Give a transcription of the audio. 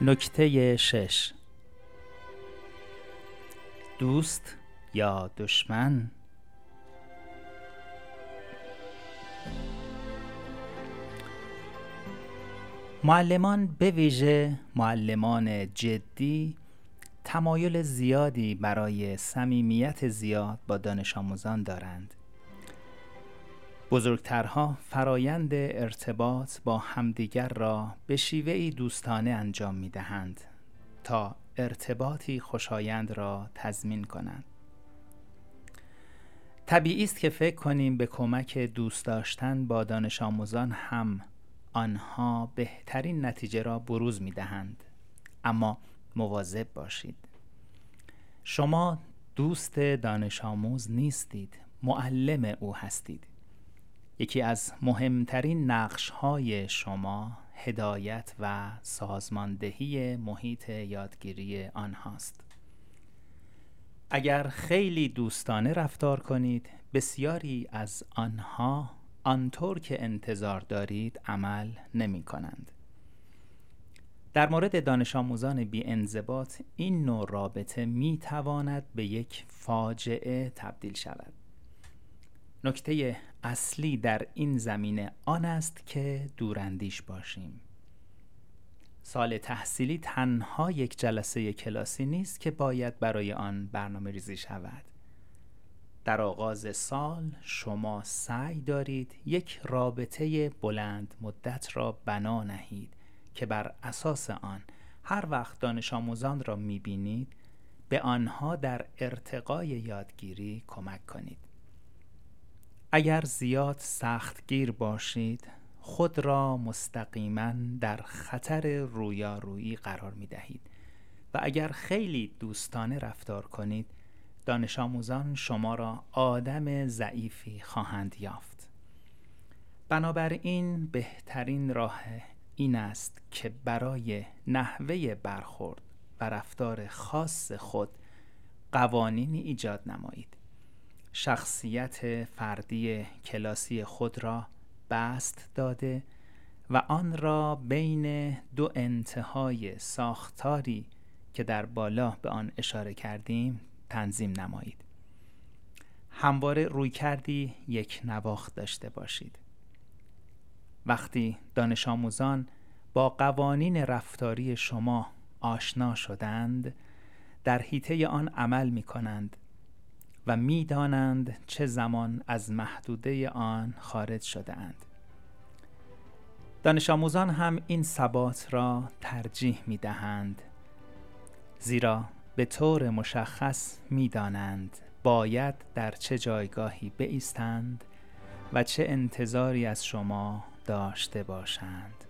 نکته شش. دوست یا دشمن؟ معلمان به ویژه معلمان جدی تمایل زیادی برای صمیمیت زیاد با دانش آموزان دارند. بزرگترها فرایند ارتباط با همدیگر را به شیوهی دوستانه انجام می دهند تا ارتباطی خوشایند را تضمین کنند. طبیعی است که فکر کنیم به کمک دوست داشتن با دانش آموزان هم آنها بهترین نتیجه را بروز می دهند اما مواظب باشید. شما دوست دانش آموز نیستید معلم او هستید. یکی از مهمترین نقش های شما هدایت و سازماندهی محیط یادگیری آنهاست. اگر خیلی دوستانه رفتار کنید بسیاری از آنها آنطور که انتظار دارید عمل نمی کنند در مورد دانش آموزان بی انضباط این نوع رابطه می تواند به یک فاجعه تبدیل شود. نکته اصلی در این زمینه آن است که دوراندیش باشیم. سال تحصیلی تنها یک جلسه کلاسی نیست که باید برای آن برنامه ریزی شود. در آغاز سال شما سعی دارید یک رابطه بلند مدت را بنا نهید که بر اساس آن هر وقت دانش آموزان را می‌بینید به آنها در ارتقای یادگیری کمک کنید. اگر زیاد سختگیر باشید خود را مستقیما در خطر رویارویی قرار می دهید. و اگر خیلی دوستانه رفتار کنید دانش آموزان شما را آدم ضعیفی خواهند یافت. بنابراین بهترین راه این است که برای نحوه برخورد و رفتار خاص خود قوانینی ایجاد نمایید. شخصیت فردی کلاسی خود را بست داده و آن را بین دو انتهای ساختاری که در بالا به آن اشاره کردیم تنظیم نمایید. همواره روی کردی یک نواخت داشته باشید. وقتی دانش آموزان با قوانین رفتاری شما آشنا شدند در حیطه آن عمل می کنند و می‌دانند چه زمان از محدوده آن خارج شده اند دانش آموزان هم این ثبات را ترجیح می دهند زیرا به طور مشخص می دانند باید در چه جایگاهی بایستند و چه انتظاری از شما داشته باشند.